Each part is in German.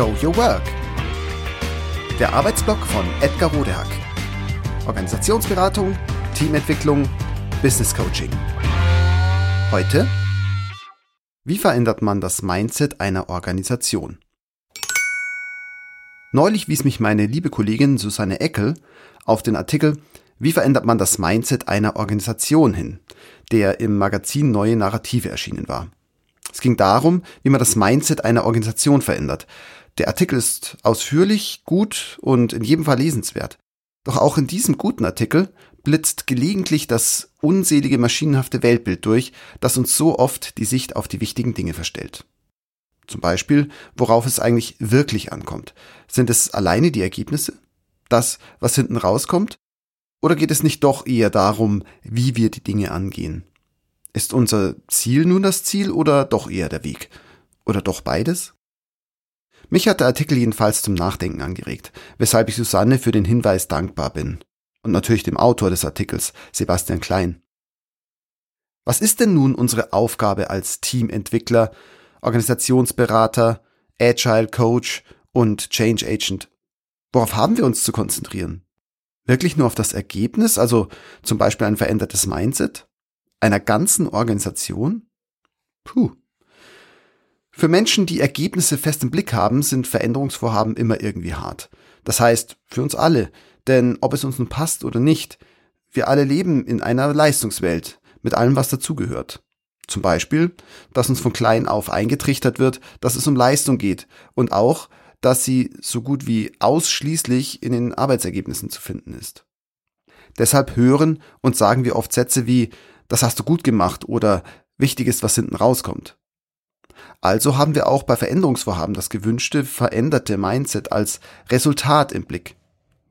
Show Your Work. Der Arbeitsblock von Edgar Rodehack. Organisationsberatung, Teamentwicklung, Business Coaching. Heute wie verändert man das Mindset einer Organisation? Neulich wies mich meine liebe Kollegin Susanne Eckel auf den Artikel Wie verändert man das Mindset einer Organisation hin, der im Magazin Neue Narrative erschienen war. Es ging darum, wie man das Mindset einer Organisation verändert. Der Artikel ist ausführlich, gut und in jedem Fall lesenswert. Doch auch in diesem guten Artikel blitzt gelegentlich das unselige maschinenhafte Weltbild durch, das uns so oft die Sicht auf die wichtigen Dinge verstellt. Zum Beispiel, worauf es eigentlich wirklich ankommt. Sind es alleine die Ergebnisse? Das, was hinten rauskommt? Oder geht es nicht doch eher darum, wie wir die Dinge angehen? Ist unser Ziel nun das Ziel oder doch eher der Weg? Oder doch beides? Mich hat der Artikel jedenfalls zum Nachdenken angeregt, weshalb ich Susanne für den Hinweis dankbar bin und natürlich dem Autor des Artikels, Sebastian Klein. Was ist denn nun unsere Aufgabe als Teamentwickler, Organisationsberater, Agile Coach und Change Agent? Worauf haben wir uns zu konzentrieren? Wirklich nur auf das Ergebnis, also zum Beispiel ein verändertes Mindset? Einer ganzen Organisation? Puh. Für Menschen, die Ergebnisse fest im Blick haben, sind Veränderungsvorhaben immer irgendwie hart. Das heißt, für uns alle, denn ob es uns nun passt oder nicht, wir alle leben in einer Leistungswelt mit allem, was dazugehört. Zum Beispiel, dass uns von klein auf eingetrichtert wird, dass es um Leistung geht und auch, dass sie so gut wie ausschließlich in den Arbeitsergebnissen zu finden ist. Deshalb hören und sagen wir oft Sätze wie, das hast du gut gemacht oder wichtig ist, was hinten rauskommt. Also haben wir auch bei Veränderungsvorhaben das gewünschte veränderte Mindset als Resultat im Blick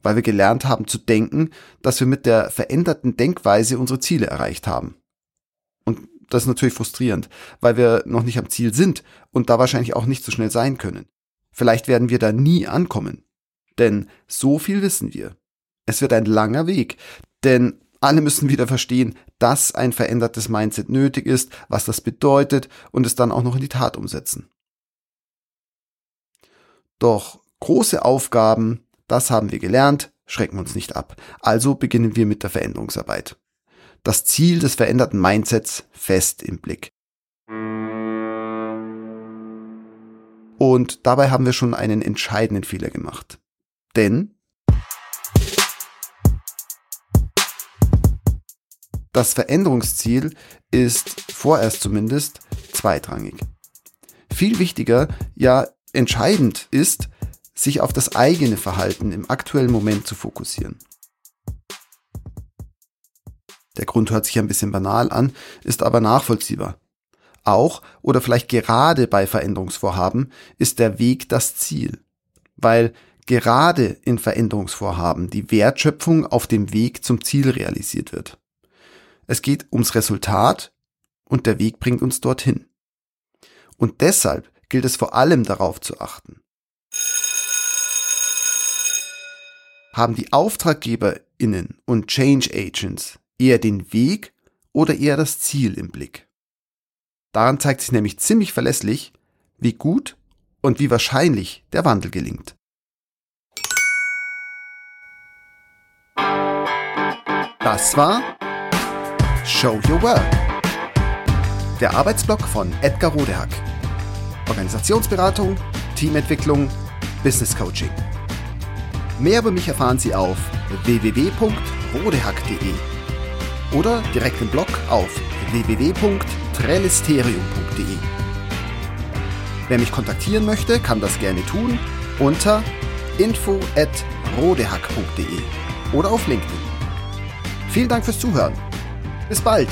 weil wir gelernt haben zu denken, dass wir mit der veränderten Denkweise unsere Ziele erreicht haben. Und das ist natürlich frustrierend, weil wir noch nicht am Ziel sind und da wahrscheinlich auch nicht so schnell sein können. Vielleicht werden wir da nie ankommen. Denn so viel wissen wir. Es wird ein langer Weg, denn alle müssen wieder verstehen, dass ein verändertes Mindset nötig ist, was das bedeutet und es dann auch noch in die Tat umsetzen. Doch große Aufgaben das haben wir gelernt, schrecken uns nicht ab. Also beginnen wir mit der Veränderungsarbeit. Das Ziel des veränderten Mindsets fest im Blick. Und dabei haben wir schon einen entscheidenden Fehler gemacht. Denn das Veränderungsziel ist vorerst zumindest zweitrangig. Viel wichtiger, ja entscheidend ist, sich auf das eigene Verhalten im aktuellen Moment zu fokussieren. Der Grund hört sich ein bisschen banal an, ist aber nachvollziehbar. Auch oder vielleicht gerade bei Veränderungsvorhaben ist der Weg das Ziel, weil gerade in Veränderungsvorhaben die Wertschöpfung auf dem Weg zum Ziel realisiert wird. Es geht ums Resultat und der Weg bringt uns dorthin. Und deshalb gilt es vor allem darauf zu achten, haben die AuftraggeberInnen und Change Agents eher den Weg oder eher das Ziel im Blick. Daran zeigt sich nämlich ziemlich verlässlich, wie gut und wie wahrscheinlich der Wandel gelingt. Das war Show Your Work, der Arbeitsblock von Edgar Rodehack. Organisationsberatung, Teamentwicklung, Business Coaching. Mehr über mich erfahren Sie auf www.rodehack.de oder direkt im Blog auf www.trellisterium.de. Wer mich kontaktieren möchte, kann das gerne tun unter info@rodehack.de oder auf LinkedIn. Vielen Dank fürs Zuhören. Bis bald!